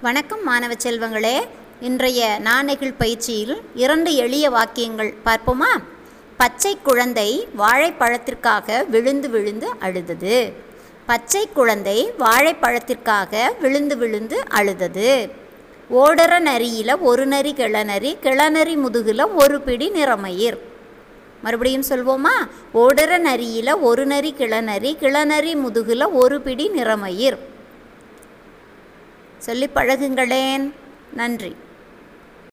வணக்கம் மாணவ செல்வங்களே. இன்றைய நாணெகிழ் பயிற்சியில் இரண்டு எளிய வாக்கியங்கள் பார்ப்போமா? பச்சை குழந்தை வாழைப்பழத்திற்காக விழுந்து விழுந்து அழுதது. பச்சை குழந்தை வாழைப்பழத்திற்காக விழுந்து விழுந்து அழுதது. ஓடற நரியில ஒரு நரி கிளநரி கிளநரி முதுகில் ஒரு பிடி நிறமயிர். மறுபடியும் சொல்வோமா? ஓடற நரியில ஒரு நரி கிளநரி கிளநரி முதுகில் ஒரு பிடி நிறமயிர். சொல்லி பழகுங்களேன். நன்றி.